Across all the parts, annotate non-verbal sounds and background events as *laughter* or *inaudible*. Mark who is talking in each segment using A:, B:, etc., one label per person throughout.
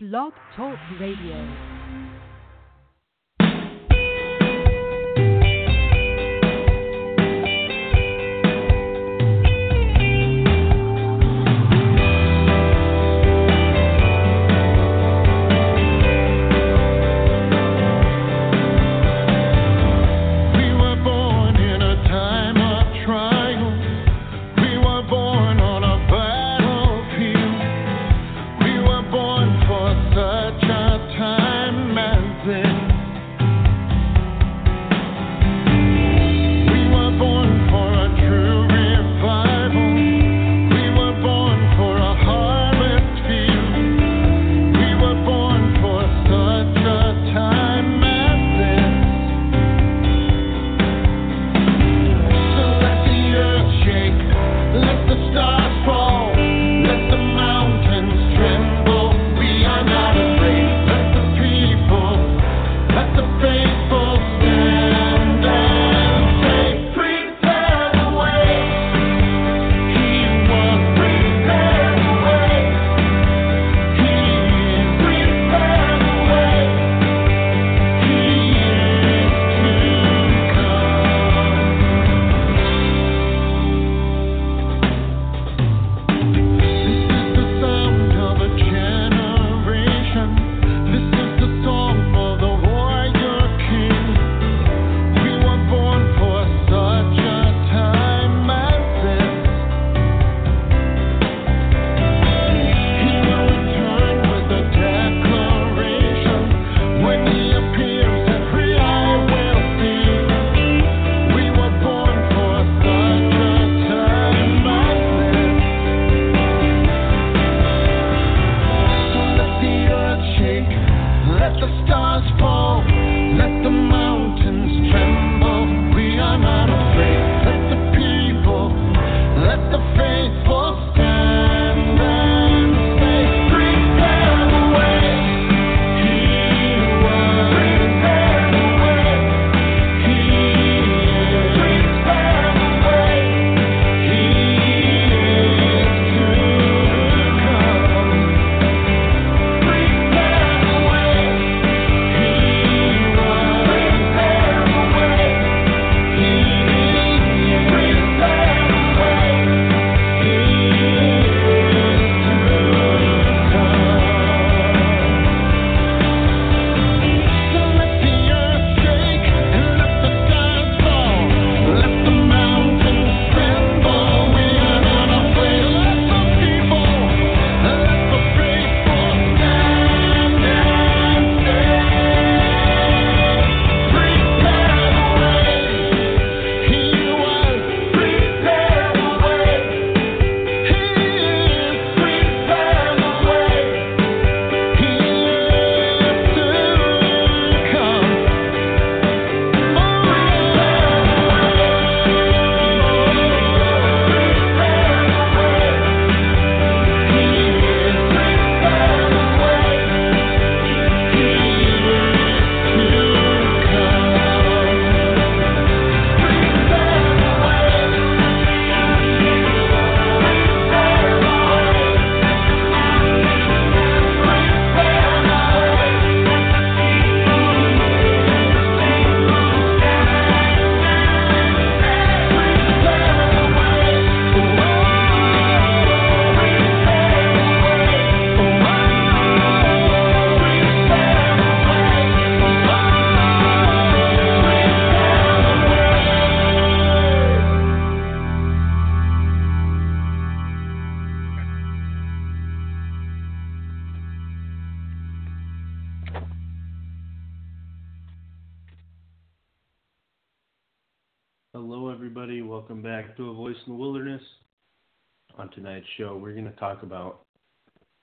A: Blog Talk Radio.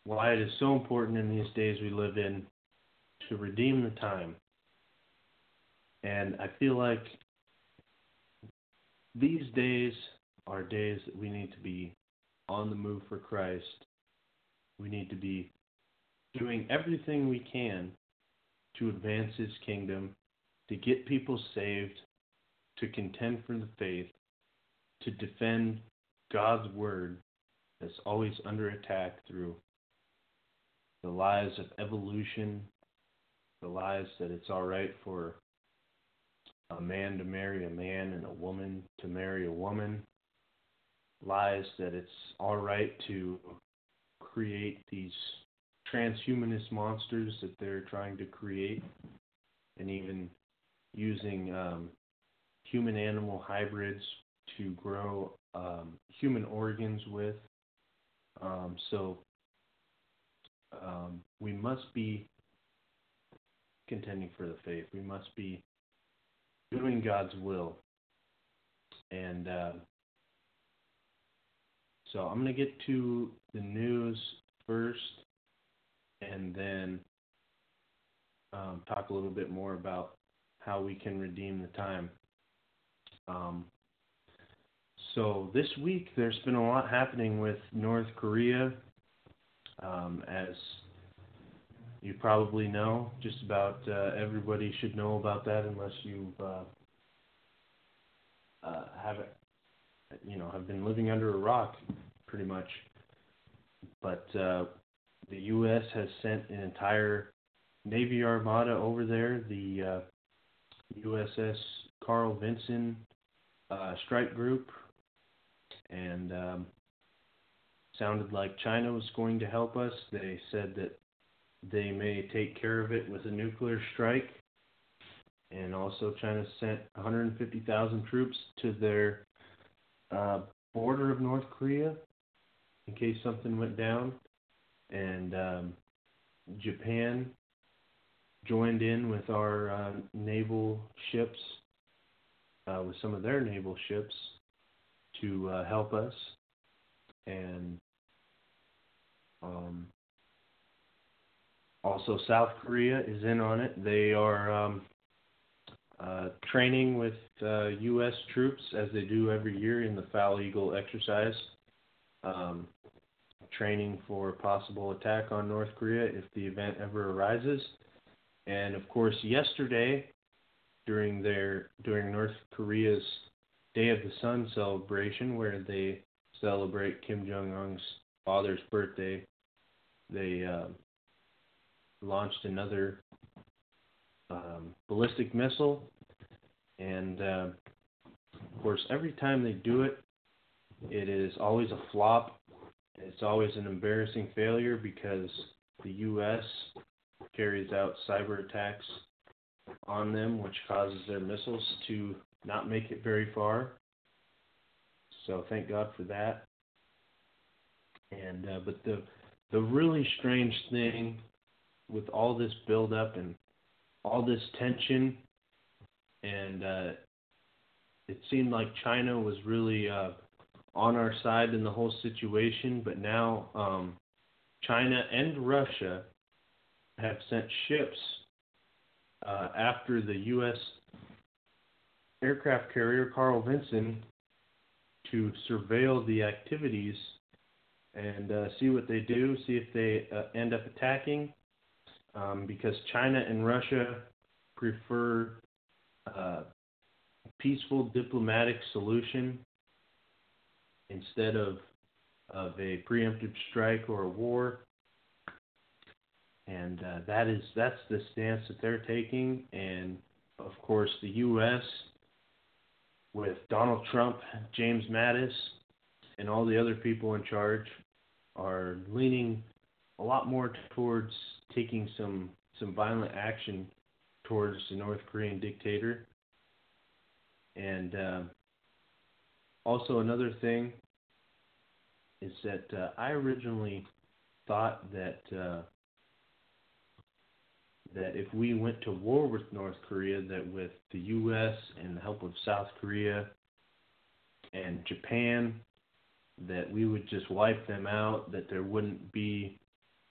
B: why it is so important in these days we live in to redeem the time. And I feel like these days are days that we need to be on the move for Christ. We need to be doing everything we can to advance His kingdom, to get people saved, to contend for the faith, to defend God's word that's always under attack through the lies of evolution, the lies that it's all right for a man to marry a man and a woman to marry a woman, lies that it's all right to create these transhumanist monsters that they're trying to create, and even using um, human animal hybrids to grow um, human organs with. Um, so um, we must be contending for the faith. We must be doing God's will. And uh, so I'm going to get to the news first and then um, talk a little bit more about how we can redeem the time. Um, so this week there's been a lot happening with North Korea, um, as you probably know. Just about uh, everybody should know about that, unless you've uh, uh, have you know have been living under a rock, pretty much. But uh, the U.S. has sent an entire Navy armada over there. The uh, USS Carl Vinson uh, strike group, and um, sounded like China was going to help us. They said that they may take care of it with a nuclear strike. And also, China sent 150,000 troops to their uh, border of North Korea in case something went down. And um, Japan joined in with our uh, naval ships, uh, with some of their naval ships, to uh, help us. And um, also, South Korea is in on it. They are um, uh, training with uh, U.S. troops as they do every year in the Foal Eagle exercise, um, training for possible attack on North Korea if the event ever arises. And of course, yesterday, during their during North Korea's Day of the Sun celebration, where they celebrate Kim Jong Un's father's birthday, they uh, launched another um, ballistic missile, and uh, of course, every time they do it, it is always a flop. It's always an embarrassing failure because the U.S. carries out cyber attacks on them, which causes their missiles to not make it very far. So thank God for that. And uh, but the the really strange thing with all this buildup and all this tension, and uh, it seemed like China was really uh, on our side in the whole situation, but now um, China and Russia have sent ships uh, after the U.S. aircraft carrier Carl Vinson to surveil the activities and uh, see what they do, see if they uh, end up attacking, um, because China and Russia prefer uh, peaceful diplomatic solution instead of of a preemptive strike or a war. And uh, that is that's the stance that they're taking. And of course, the U.S. with Donald Trump, James Mattis, and all the other people in charge are leaning a lot more towards taking some some violent action towards the North Korean dictator. And uh, also another thing is that uh, I originally thought that uh, that if we went to war with North Korea, that with the U.S. and the help of South Korea and Japan, that we would just wipe them out, that there wouldn't be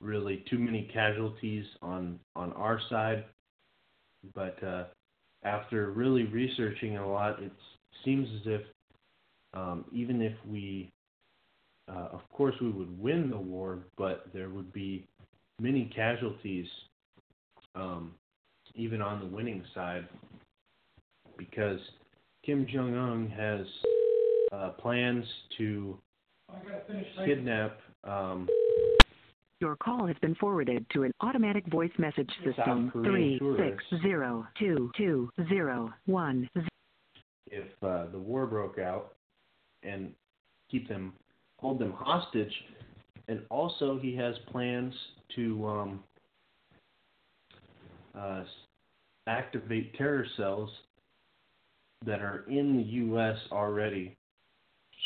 B: really too many casualties on on our side. But uh, after really researching a lot, it seems as if um, even if we, uh, of course, we would win the war, but there would be many casualties, um, even on the winning side, because Kim Jong Un has uh, plans to kidnap um,
C: Your call has been forwarded to an automatic voice message system. Three
B: tourists.
C: six zero two two zero one
B: if uh, the war broke out and keep them, hold them hostage. And also, he has plans to um, uh, activate terror cells that are in the U.S. already,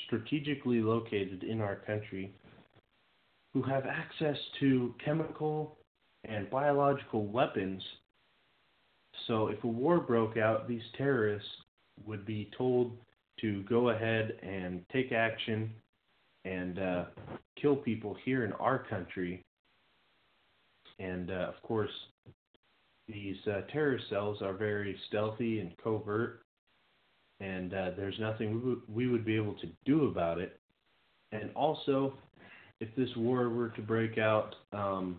B: strategically located in our country, who have access to chemical and biological weapons. So, if a war broke out, these terrorists would be told to go ahead and take action and uh, kill people here in our country. And uh, of course, these uh, cells are very stealthy and covert, and uh, there's nothing we would, we would be able to do about it. And also, if this war were to break out, um,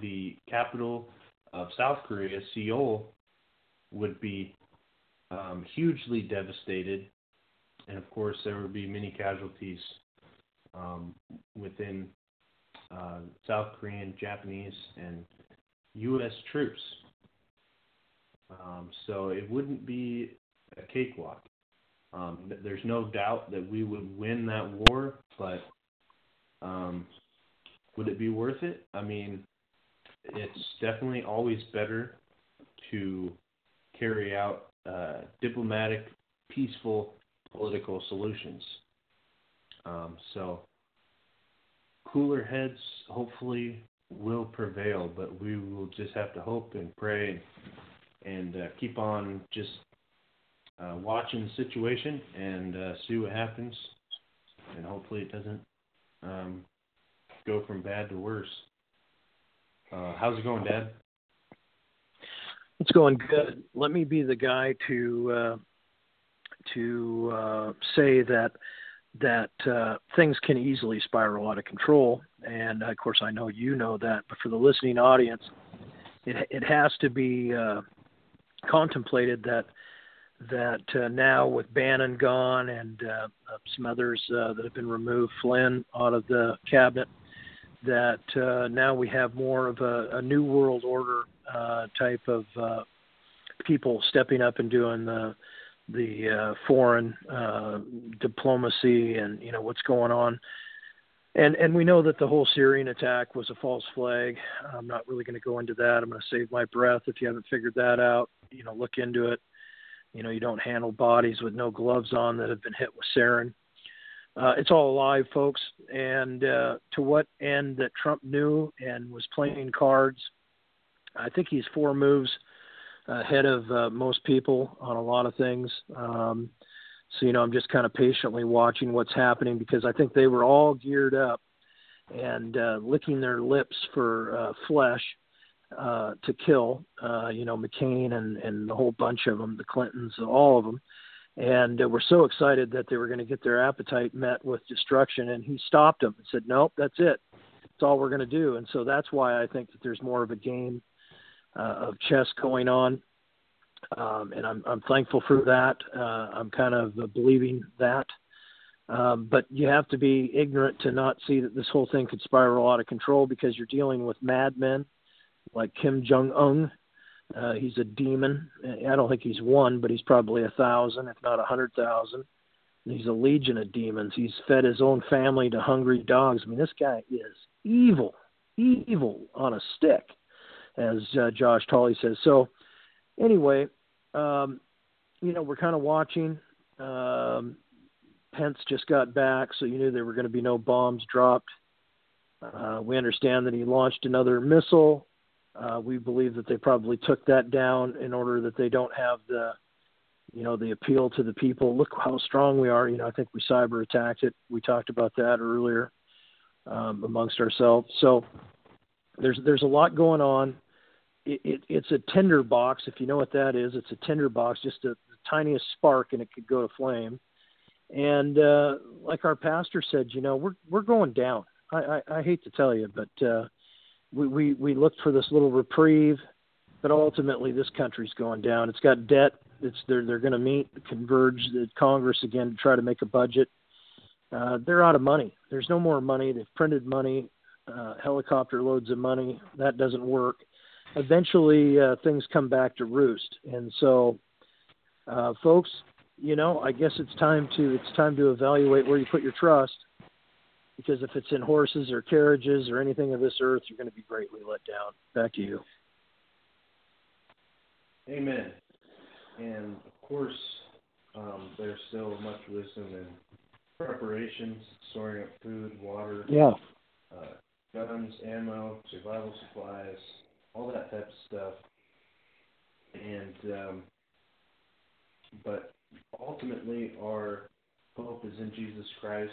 B: the capital of South Korea, Seoul, would be um, hugely devastated, and of course there would be many casualties um, within uh, South Korean, Japanese, and U.S. troops. Um, so it wouldn't be a cakewalk. Um, there's no doubt that we would win that war, but um, would it be worth it? I mean, it's definitely always better to carry out uh, diplomatic, peaceful political solutions. Um, so, cooler heads hopefully will prevail, but we will just have to hope and pray and uh, keep on just uh, watching the situation and uh, see what happens. And hopefully, it doesn't um, go from bad to worse. Uh, how's it going, Dad?
D: It's going good. Let me be the guy to uh, to uh, say that that uh, things can easily spiral out of control, and of course I know you know that. But for the listening audience, it it has to be uh, contemplated that that uh, now with Bannon gone and uh, uh, some others uh, that have been removed, Flynn out of the cabinet, that uh, now we have more of a, a new world order uh, type of uh, people stepping up and doing the the uh, foreign uh, diplomacy and you know what's going on. And and we know that the whole Syrian attack was a false flag. I'm not really going to go into that. I'm going to save my breath. If you haven't figured that out, you know, look into it. You know, you don't handle bodies with no gloves on that have been hit with sarin. Uh, it's all alive, folks. And uh, to what end that Trump knew and was playing cards, I think he's four moves ahead of uh, most people on a lot of things. Um, so, you know, I'm just kind of patiently watching what's happening because I think they were all geared up and uh, licking their lips for uh, flesh uh, to kill. Uh, you know, McCain and and the whole bunch of them, the Clintons, all of them, and uh, were so excited that they were going to get their appetite met with destruction. And he stopped them and said, "Nope, that's it. That's all we're going to do." And so that's why I think that there's more of a game uh, of chess going on. Um, and I'm, I'm thankful for that. Uh, I'm kind of uh, believing that. Um, but you have to be ignorant to not see that this whole thing could spiral out of control because you're dealing with madmen like Kim Jong Un. Uh, he's a demon. I don't think he's one, but he's probably a thousand, if not a hundred thousand. He's a legion of demons. He's fed his own family to hungry dogs. I mean, this guy is evil, evil on a stick, as uh, Josh Tolley says. So, anyway, um, you know, we're kind of watching. Um, Pence just got back, so you knew there were going to be no bombs dropped. Uh, we understand that he launched another missile. Uh, we believe that they probably took that down in order that they don't have the, you know, the appeal to the people. Look how strong we are. You know, I think we cyber attacked it. We talked about that earlier um, amongst ourselves. So there's there's a lot going on. It, it, it's a tinder box, if you know what that is. It's a tinder box, just a, the tiniest spark, and it could go to flame. And uh, like our pastor said, you know, we're we're going down. I, I, I hate to tell you, but uh, we, we we looked for this little reprieve, but ultimately this country's going down. It's got debt. It's they're they're going to meet, converge the Congress again to try to make a budget. Uh, they're out of money. There's no more money. They've printed money uh, helicopter loads of money. That doesn't work. Eventually, uh, things come back to roost, and so, uh, folks, you know, I guess it's time to it's time to evaluate where you put your trust, because if it's in horses or carriages or anything of this earth, you're going to be greatly let down. Back to you.
B: Amen. And of course, um, there's still much wisdom in preparations, storing up food, water,
D: Yeah.
B: uh, guns, ammo, survival supplies, all that type of stuff. And um, but ultimately, our hope is in Jesus Christ,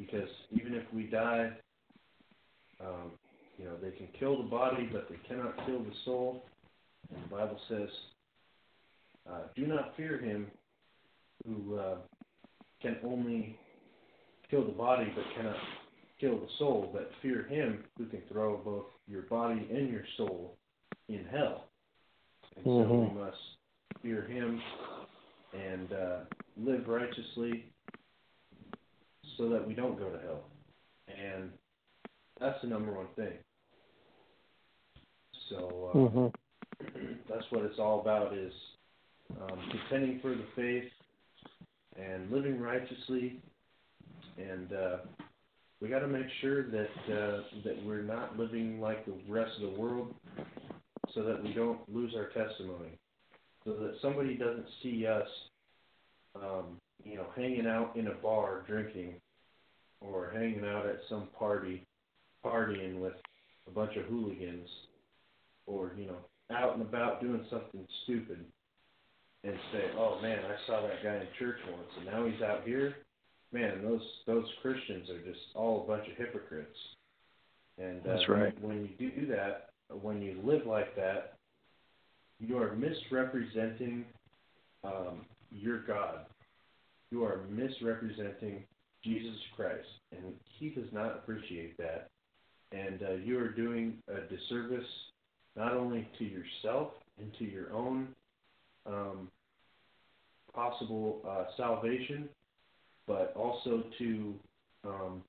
B: because even if we die, um, you know, they can kill the body, but they cannot kill the soul. And the Bible says, uh, "Do not fear him who uh, can only kill the body but cannot kill the soul, but fear him who can throw both your body and your soul in hell." And so
D: Mhm.
B: we must fear him and uh, live righteously so that we don't go to hell. And that's the number one thing. So uh,
D: Mm-hmm. *clears throat*
B: that's what it's all about is um, contending for the faith and living righteously and uh, we got to make sure that uh, that we're not living like the rest of the world so that we don't lose our testimony so that somebody doesn't see us um, you know hanging out in a bar drinking or hanging out at some party partying with a bunch of hooligans or you know out and about doing something stupid and say, "Oh man, I saw that guy in church once, and now he's out here." Man, those those Christians are just all a bunch of hypocrites. And uh,
D: That's right.
B: When you do that, when you live like that, you are misrepresenting um, your God. You are misrepresenting Jesus Christ, and He does not appreciate that. And uh, you are doing a disservice not only to yourself and to your own um, possible uh, salvation, but also to um,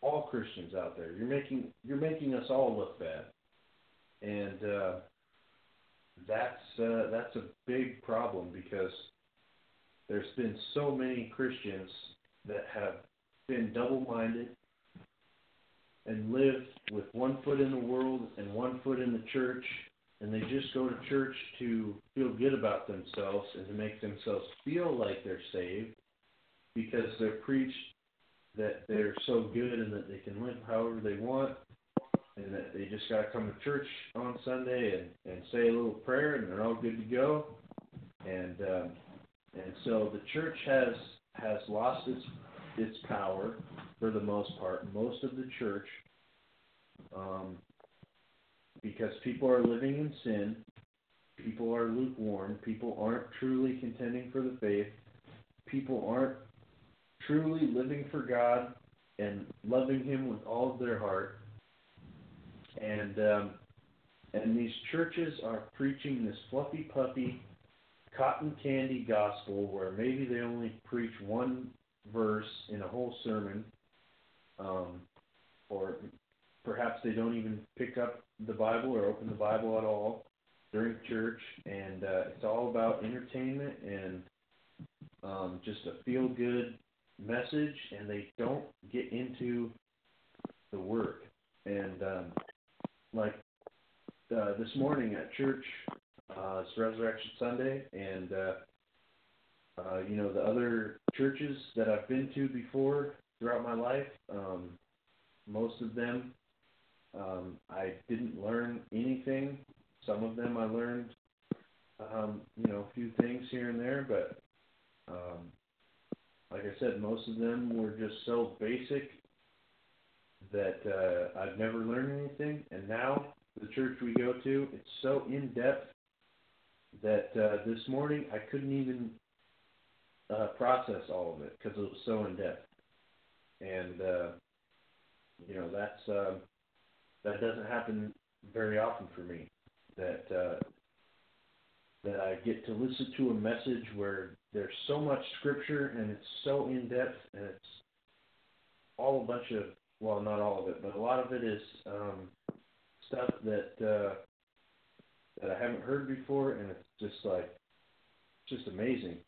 B: all Christians out there. You're making you're making us all look bad, and uh, that's uh, that's a big problem because there's been so many Christians that have been double-minded and live with one foot in the world and one foot in the church, and they just go to church to feel good about themselves and to make themselves feel like they're saved because they're preached that they're so good and that they can live however they want and that they just got to come to church on Sunday and, and say a little prayer and they're all good to go. And um, and so the church has has lost its its power for the most part. Most of the church, um, because people are living in sin, people are lukewarm, people aren't truly contending for the faith, people aren't truly living for God and loving Him with all of their heart, and um, and these churches are preaching this fluffy puppy, cotton candy gospel where maybe they only preach one verse in a whole sermon, um, or perhaps they don't even pick up the Bible or open the Bible at all during church, and uh, it's all about entertainment and um, just a feel good message, and they don't get into the work. And um, like uh, this morning at church, uh, it's Resurrection Sunday, and uh, uh, you know the other churches that I've been to before throughout my life, um, most of them um, I didn't learn anything. Some of them I learned, um, you know, a few things here and there, but um, like I said, most of them were just so basic that uh, I've never learned anything. And now the church we go to, it's so in depth that uh, this morning I couldn't even uh, process all of it because it was so in depth. And uh, you know that's uh, that doesn't happen very often for me. That uh, that I get to listen to a message where there's so much scripture and it's so in depth and it's all a bunch of well, not all of it, but a lot of it is um, stuff that uh, that I haven't heard before, and it's just like just amazing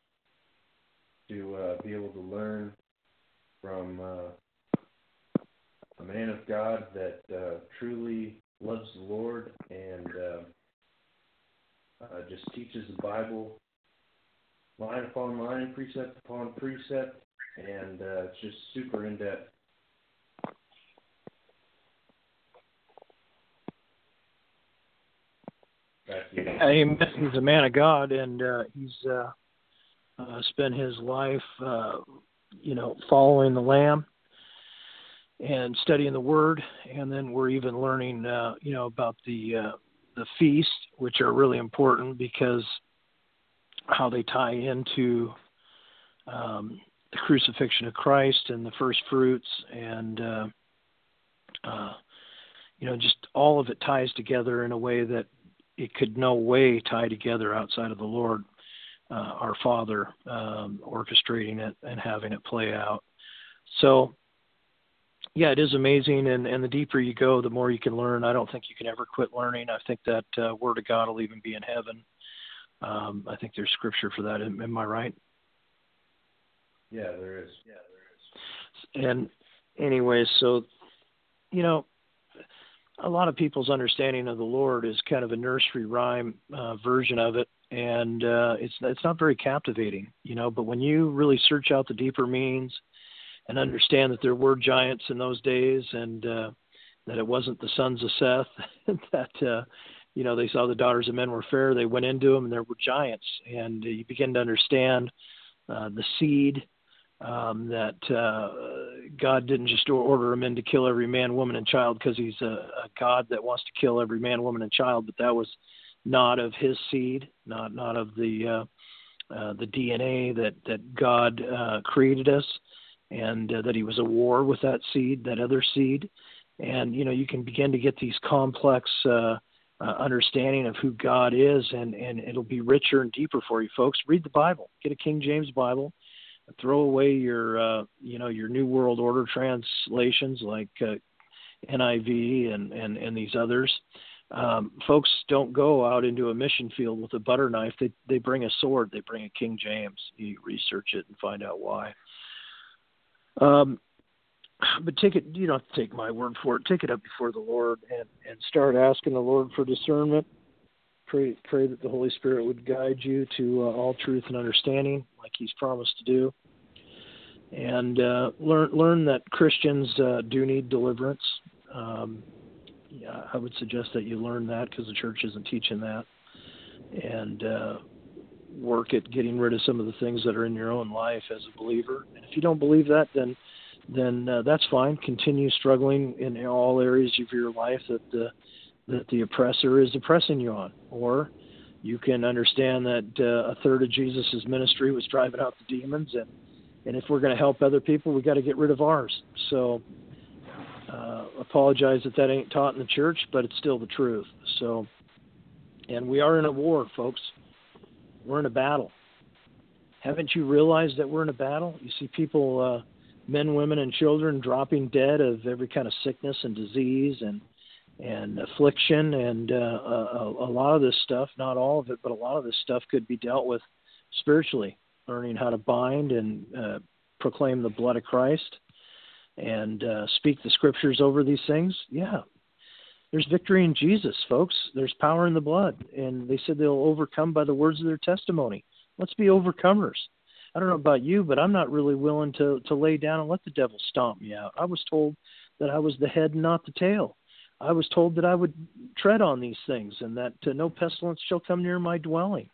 B: to uh, be able to learn from uh, a man of God that uh, truly loves the Lord and uh, uh, just teaches the Bible line upon line, precept upon precept, and uh, it's just super in depth. Back to you.
D: Amen. He's a man of God, and uh, he's uh, uh, spent his life, uh, you know, following the Lamb and studying the Word, and then we're even learning, uh, you know, about the uh, the feast, which are really important because how they tie into um, the crucifixion of Christ and the first fruits, and uh, uh, you know, just all of it ties together in a way that it could no way tie together outside of the Lord, uh, our Father, um, orchestrating it and having it play out. So, yeah, it is amazing, and and the deeper you go, the more you can learn. I don't think you can ever quit learning. I think that uh, Word of God will even be in heaven. Um, I think there's scripture for that. Am, am I right?
B: Yeah, there is. Yeah, there is.
D: And anyway, so you know, a lot of people's understanding of the Lord is kind of a nursery rhyme uh, version of it, and uh, it's it's not very captivating, you know. But when you really search out the deeper meanings and understand that there were giants in those days, and uh, that it wasn't the sons of Seth, *laughs* that uh, you know they saw the daughters of men were fair, they went into them, and there were giants, and you begin to understand uh, the seed um, that uh, God didn't just order in to kill every man, woman, and child because he's a, a God that wants to kill every man, woman, and child, but that was not of his seed, not not of the uh, uh, the DNA that that God uh, created us, and uh, that He was at war with that seed, that other seed, and you know you can begin to get these complex. Uh, uh, understanding of who God is, and, and it'll be richer and deeper for you, folks. Read the Bible. Get a King James Bible throw away your uh, you know your New World Order translations like uh, NIV and, and and these others. Um, folks don't go out into a mission field with a butter knife. They they bring a sword. They bring a King James. You research it and find out why. Um, but take it. You don't take my word for it. Take it up before the Lord and and start asking the Lord for discernment pray pray that the Holy Spirit would guide you to uh, all truth and understanding, like He's promised to do, and uh, learn learn that Christians uh, do need deliverance. Um, yeah, I would suggest that you learn that because the church isn't teaching that, and uh, work at getting rid of some of the things that are in your own life as a believer. And if you don't believe that, then then uh, that's fine. Continue struggling in all areas of your life that the that the oppressor is oppressing you on, or you can understand that uh, a third of Jesus' ministry was driving out the demons, and and if we're going to help other people, we've got to get rid of ours. So, uh, apologize that that ain't taught in the church, but it's still the truth. So, and we are in a war, folks. We're in a battle. Haven't you realized that we're in a battle? You see people, uh, men, women, and children dropping dead of every kind of sickness and disease and and affliction and uh, a, a lot of this stuff, not all of it, but a lot of this stuff could be dealt with spiritually, learning how to bind and uh, proclaim the blood of Christ and uh, speak the scriptures over these things. Yeah, there's victory in Jesus, folks. There's power in the blood, and they said they'll overcome by the words of their testimony. Let's be overcomers. I don't know about you, but I'm not really willing to to lay down and let the devil stomp me out. I was told that I was the head not the tail. I was told that I would tread on these things and that uh, no pestilence shall come near my dwelling,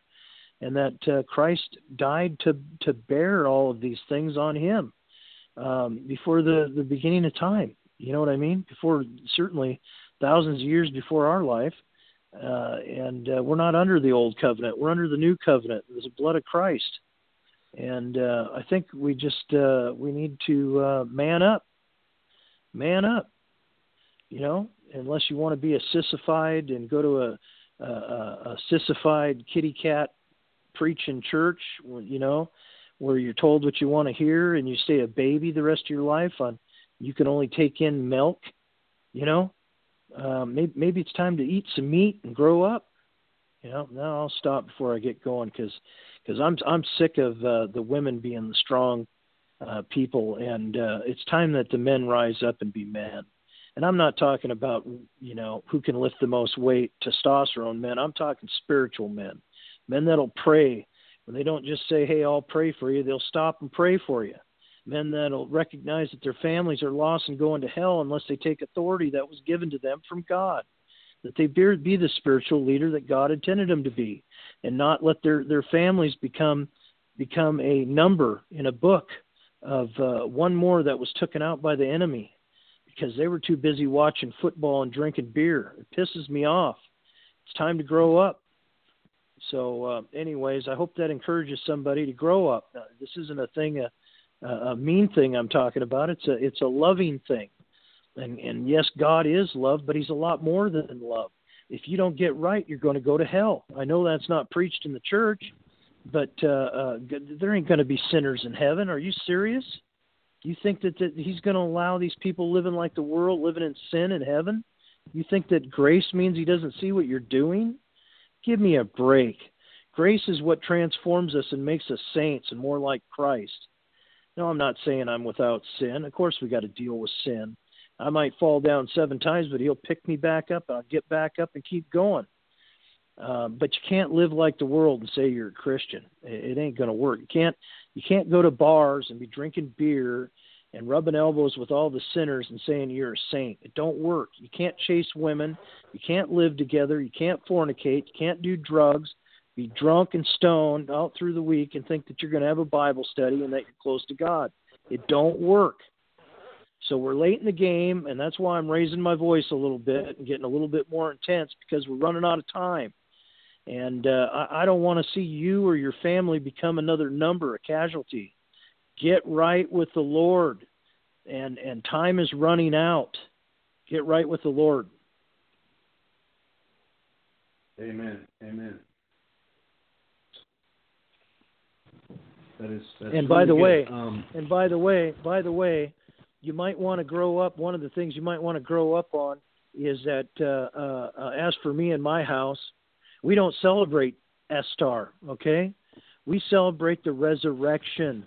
D: and that uh, Christ died to to bear all of these things on him um, before the the beginning of time. You know what I mean? Before certainly thousands of years before our life, uh, and uh, we're not under the old covenant. We're under the new covenant. The blood of Christ, and uh, I think we just uh, we need to uh, man up, man up. You know, unless you want to be a sissified and go to a, a, a sissified kitty cat preaching church, you know, where you're told what you want to hear and you stay a baby the rest of your life on you can only take in milk. You know, uh, maybe maybe it's time to eat some meat and grow up. You know, now I'll stop before I get going because because I'm I'm sick of uh, the women being the strong uh, people, and uh, it's time that the men rise up and be men. And I'm not talking about you know who can lift the most weight, testosterone men. I'm talking spiritual men, men that'll pray when they don't just say, "Hey, I'll pray for you." They'll stop and pray for you. Men that'll recognize that their families are lost and going to hell unless they take authority that was given to them from God. That they be, the spiritual leader that God intended them to be, and not let their their families become become a number in a book of uh, one more that was taken out by the enemy because they were too busy watching football and drinking beer. It pisses me off. It's time to grow up. So, uh, anyways, I hope that encourages somebody to grow up. Now, this isn't a thing, a, a mean thing I'm talking about. It's a it's a loving thing, and and yes, God is love, but He's a lot more than love. If you don't get right, you're going to go to hell. I know that's not preached in the church, but uh, uh, there ain't going to be sinners in heaven. Are you serious? You think that, that He's going to allow these people living like the world, living in sin in heaven? You think that grace means He doesn't see what you're doing? Give me a break. Grace is what transforms us and makes us saints and more like Christ. No, I'm not saying I'm without sin. Of course, we got to deal with sin. I might fall down seven times, but He'll pick me back up. I'll get back up and keep going. Uh, but you can't live like the world and say you're a Christian. It, it ain't going to work. You can't. You can't go to bars and be drinking beer and rubbing elbows with all the sinners and saying you're a saint. It don't work. You can't chase women. You can't live together. You can't fornicate. You can't do drugs. Be drunk and stoned out through the week and think that you're going to have a Bible study and that you're close to God. It don't work. So we're late in the game, and that's why I'm raising my voice a little bit and getting a little bit more intense because we're running out of time. And uh, I, I don't want to see you or your family become another number, a casualty. Get right with the Lord, and and time is running out. Get right with the Lord.
B: Amen. Amen. That is.
D: And by
B: really
D: the
B: good.
D: way-
B: um,
D: And by the way, by the way, you might want to grow up. One of the things you might want to grow up on is that, uh, uh, uh, as for me and my house, we don't celebrate Estar. Okay, we celebrate the resurrection,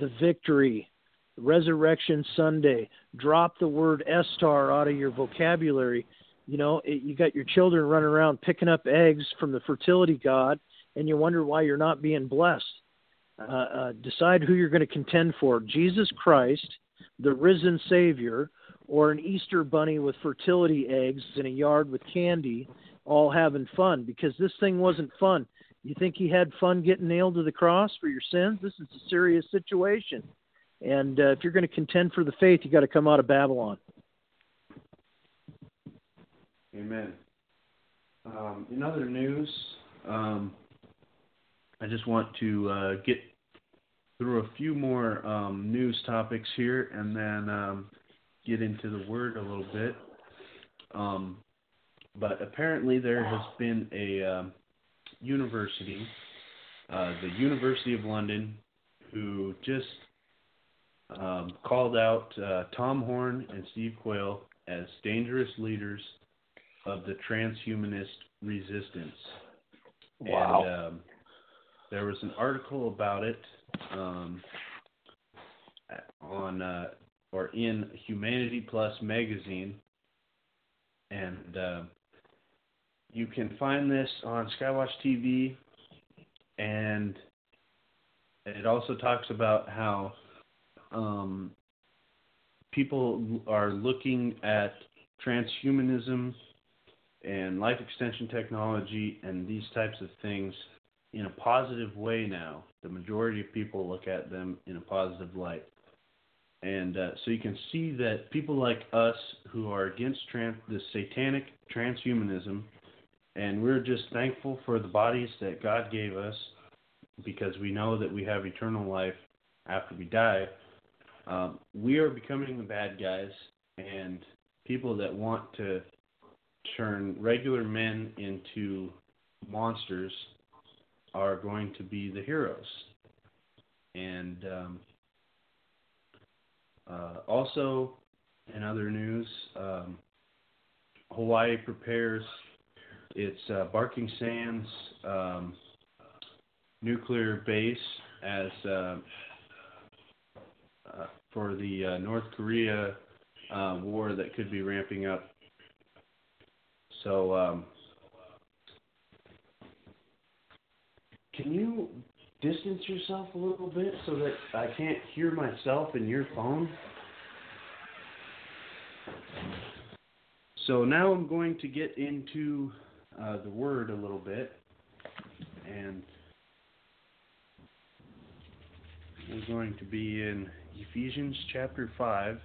D: the victory, Resurrection Sunday. Drop the word Estar out of your vocabulary. You know, it, you got your children running around picking up eggs from the fertility god, and you wonder why you're not being blessed. Uh, uh, decide who you're going to contend for Jesus Christ, the risen Savior, or an Easter bunny with fertility eggs in a yard with candy, all having fun because this thing wasn't fun. You think he had fun getting nailed to the cross for your sins? This is a serious situation. And uh, if you're going to contend for the faith, you got to come out of Babylon.
B: Amen. Um, in other news, um, I just want to uh, get through a few more um, news topics here and then um, get into the word a little bit. Um, but apparently, there has been a um, university, uh, the University of London, who just um, called out uh, Tom Horn and Steve Quayle as dangerous leaders of the transhumanist resistance.
D: Wow.
B: And, um, there was an article about it um, on uh, or in Humanity Plus magazine, and uh, you can find this on Skywatch TV, and it also talks about how um, people are looking at transhumanism and life extension technology and these types of things in a positive way now. The majority of people look at them in a positive light. And uh, so you can see that people like us who are against trans- the satanic transhumanism, and we're just thankful for the bodies that God gave us because we know that we have eternal life after we die. Um, we are becoming the bad guys, and people that want to turn regular men into monsters are going to be the heroes. And um, Uh, also, in other news, um, Hawaii prepares its uh, Barking Sands um, nuclear base as uh, uh, for the uh, North Korea uh, war that could be ramping up. So, um, can you distance yourself a little bit so that I can't hear myself in your phone? So now I'm going to get into uh, the word a little bit, and we're going to be in Ephesians chapter 5,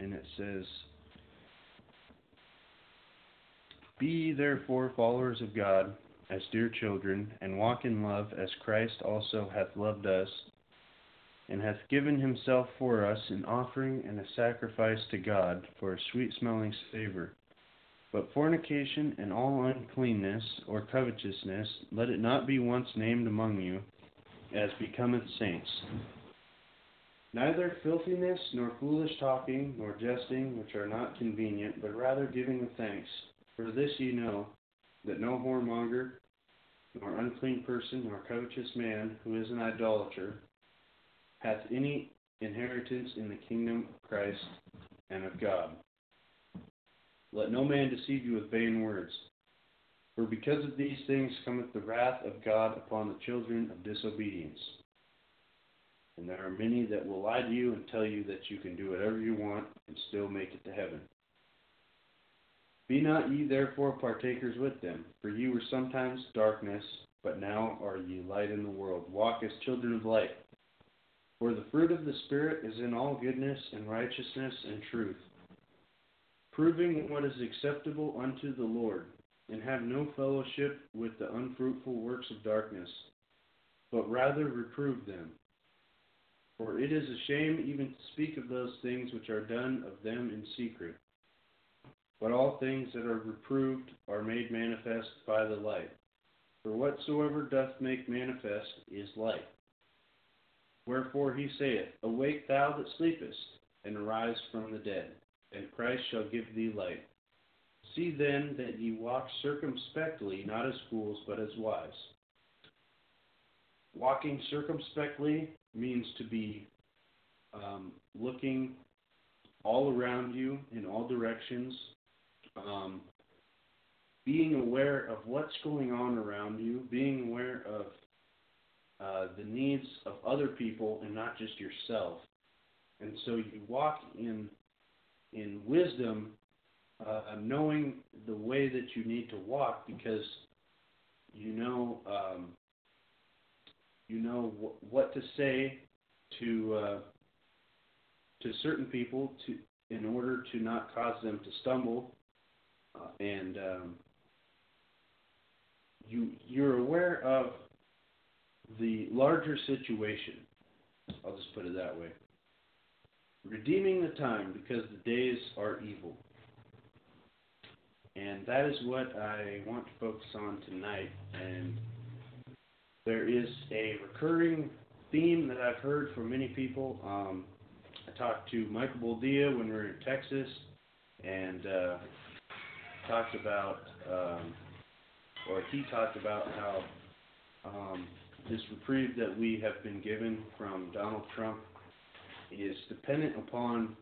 B: and it says, Be therefore followers of God as dear children, and walk in love as Christ also hath loved us, and hath given himself for us an offering and a sacrifice to God for a sweet smelling savour. But fornication and all uncleanness or covetousness, let it not be once named among you, as becometh saints. Neither filthiness, nor foolish talking, nor jesting, which are not convenient, but rather giving of thanks. For this ye know, that no whoremonger, nor unclean person, nor covetous man, who is an idolater, hath any inheritance in the kingdom of Christ and of God. Let no man deceive you with vain words. For because of these things cometh the wrath of God upon the children of disobedience. And there are many that will lie to you and tell you that you can do whatever you want and still make it to heaven. Be not ye therefore partakers with them, for ye were sometimes darkness, but now are ye light in the world. Walk as children of light. For the fruit of the Spirit is in all goodness and righteousness and truth, proving what is acceptable unto the Lord, and have no fellowship with the unfruitful works of darkness, but rather reprove them. For it is a shame even to speak of those things which are done of them in secret. But all things that are reproved are made manifest by the light. For whatsoever doth make manifest is light. Wherefore he saith, Awake thou that sleepest, and arise from the dead, and Christ shall give thee light. See then that ye walk circumspectly, not as fools, but as wise. Walking circumspectly means to be um, looking all around you in all directions, um, being aware of what's going on around you, being aware of uh, the needs of other people and not just yourself. And so you walk in in wisdom, uh, knowing the way that you need to walk because you know um, you know wh- what to say to uh, to certain people to in order to not cause them to stumble uh, and um, you you're aware of the larger situation. I'll just put it that way. Redeeming the time because the days are evil. And that is what I want to focus on tonight. And there is a recurring theme that I've heard from many people. Um, I talked to Michael Boldea when we were in Texas and uh, talked about, um, or he talked about how um, this reprieve that we have been given from Donald Trump is dependent upon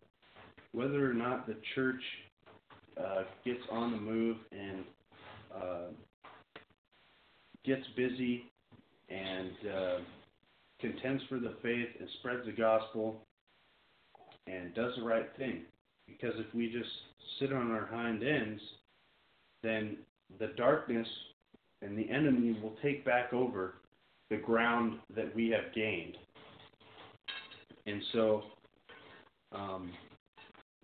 B: whether or not the church uh, gets on the move and uh, gets busy and uh, contends for the faith and spreads the gospel and does the right thing. Because if we just sit on our hind ends, then the darkness and the enemy will take back over the ground that we have gained. And so, um,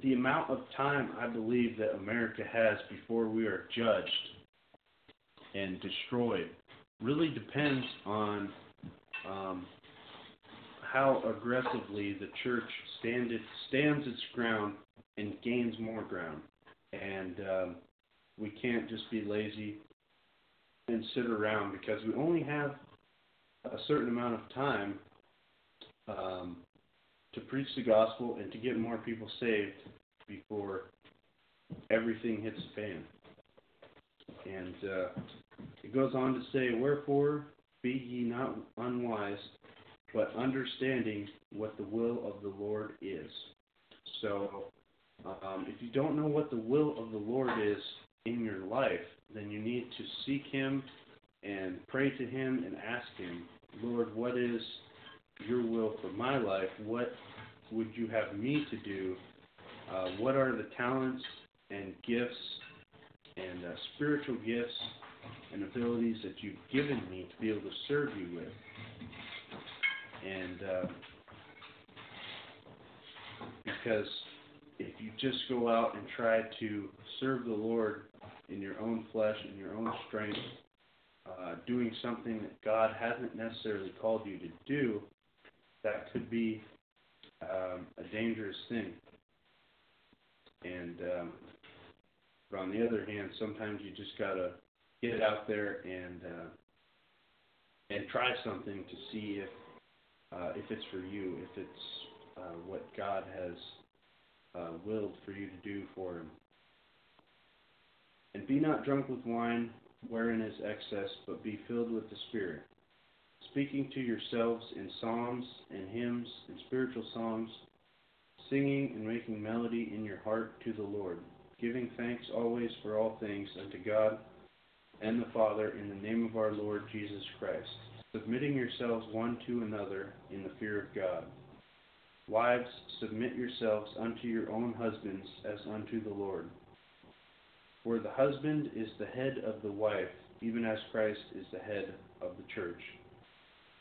B: the amount of time I believe that America has before we are judged and destroyed really depends on um, how aggressively the church stand it, stands its ground and gains more ground. And um, we can't just be lazy and sit around because we only have a certain amount of time um, to preach the gospel and to get more people saved before everything hits the fan. And uh, it goes on to say, Wherefore be ye not unwise, but understanding what the will of the Lord is. So, um, if you don't know what the will of the Lord is in your life, then you need to seek Him and pray to Him and ask Him, Lord, what is your will for my life? What would you have me to do? Uh, what are the talents and gifts and uh, spiritual gifts and abilities that you've given me to be able to serve you with? And uh, because if you just go out and try to serve the Lord in your own flesh, in your own strength, uh, doing something that God hasn't necessarily called you to do, that could be um, a dangerous thing. And um, but on the other hand, sometimes you just gotta get out there and uh, and try something to see if uh, if it's for you, if it's uh, what God has uh, willed for you to do for Him. And be not drunk with wine, wherein is excess, but be filled with the Spirit, speaking to yourselves in psalms and hymns and spiritual songs, singing and making melody in your heart to the Lord, giving thanks always for all things unto God and the Father in the name of our Lord Jesus Christ, submitting yourselves one to another in the fear of God. Wives, submit yourselves unto your own husbands as unto the Lord. For the husband is the head of the wife, even as Christ is the head of the church,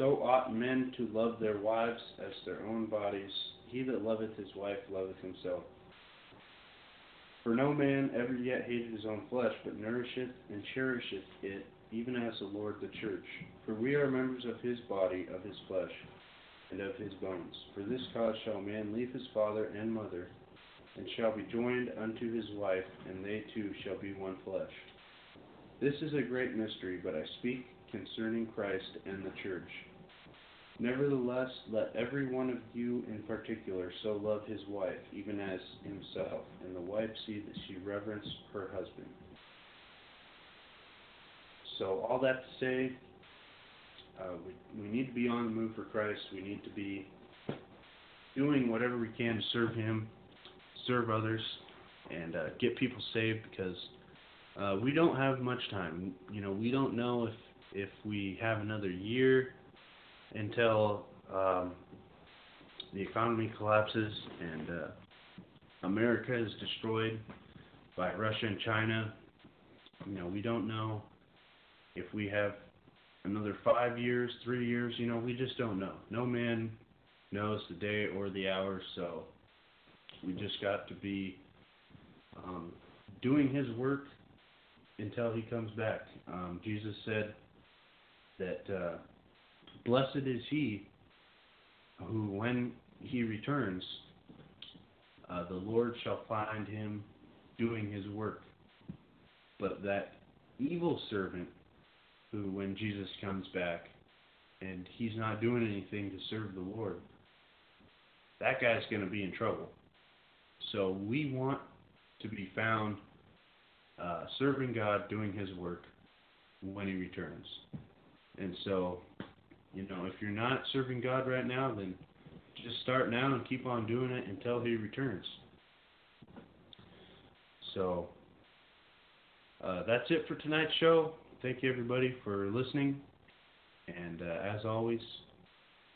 B: So ought men to love their wives as their own bodies. He that loveth his wife loveth himself. For no man ever yet hated his own flesh, but nourisheth and cherisheth it, even as the Lord the church. For we are members of his body, of his flesh, and of his bones. For this cause shall a man leave his father and mother, and shall be joined unto his wife, and they two shall be one flesh. This is a great mystery, but I speak concerning Christ and the church. Nevertheless, let every one of you in particular so love his wife, even as himself, and the wife see that she reverence her husband. So, all that to say, uh, we, we need to be on the move for Christ. We need to be doing whatever we can to serve Him, serve others, and uh, get people saved because uh, we don't have much time. You know, we don't know if if we have another year until um, the economy collapses and uh, America is destroyed by Russia and China. You know, we don't know if we have another five years, three years. You know, we just don't know. No man knows the day or the hour, so we just got to be um, doing His work until He comes back. Um, Jesus said that. Uh, Blessed is he who, when he returns, uh, the Lord shall find him doing his work. But that evil servant, who, when Jesus comes back and he's not doing anything to serve the Lord, that guy's going to be in trouble. So we want to be found uh, serving God, doing his work when he returns. And so you know, if you're not serving God right now, then just start now and keep on doing it until He returns. So uh, that's it for tonight's show. Thank you everybody for listening. And uh, as always,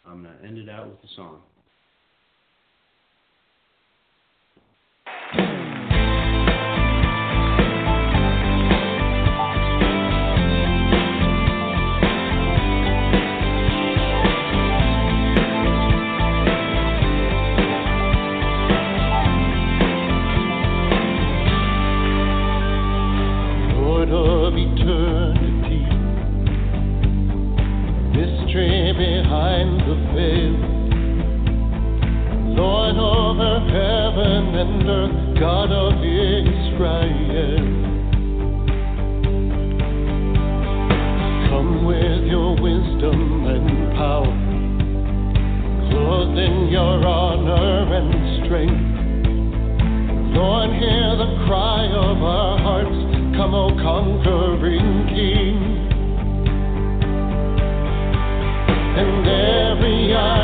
B: I'm going to end it out with a song.
A: splendor, God of Israel. Come with your wisdom and power, clothed in your honor and strength. Lord, hear the cry of our hearts. Come, O conquering King. And every eye.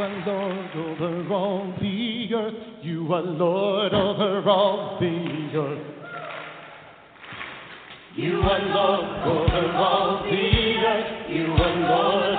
A: are Lord over all the earth. You are Lord over all the earth. You are Lord over all the earth. You are Lord.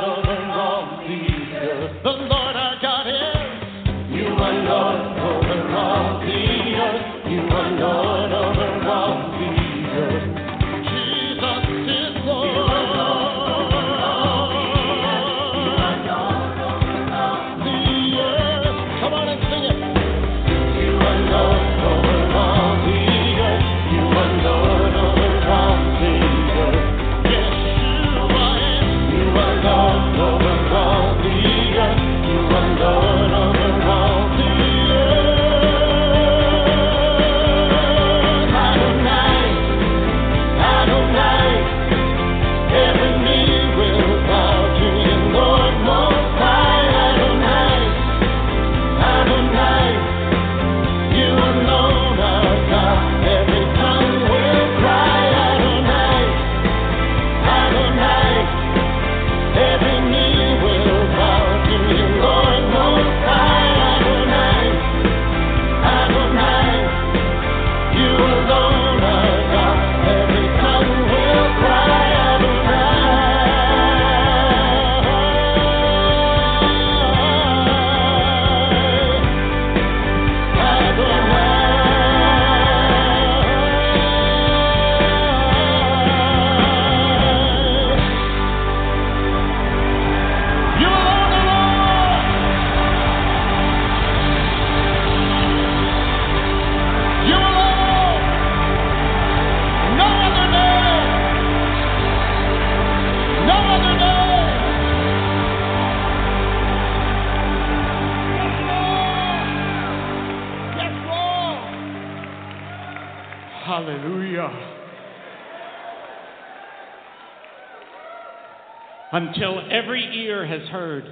E: Until every ear has heard,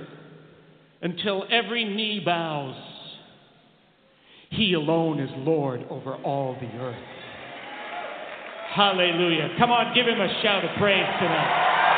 E: until every knee bows, He alone is Lord over all the earth. Hallelujah. Come on, give Him a shout of praise tonight.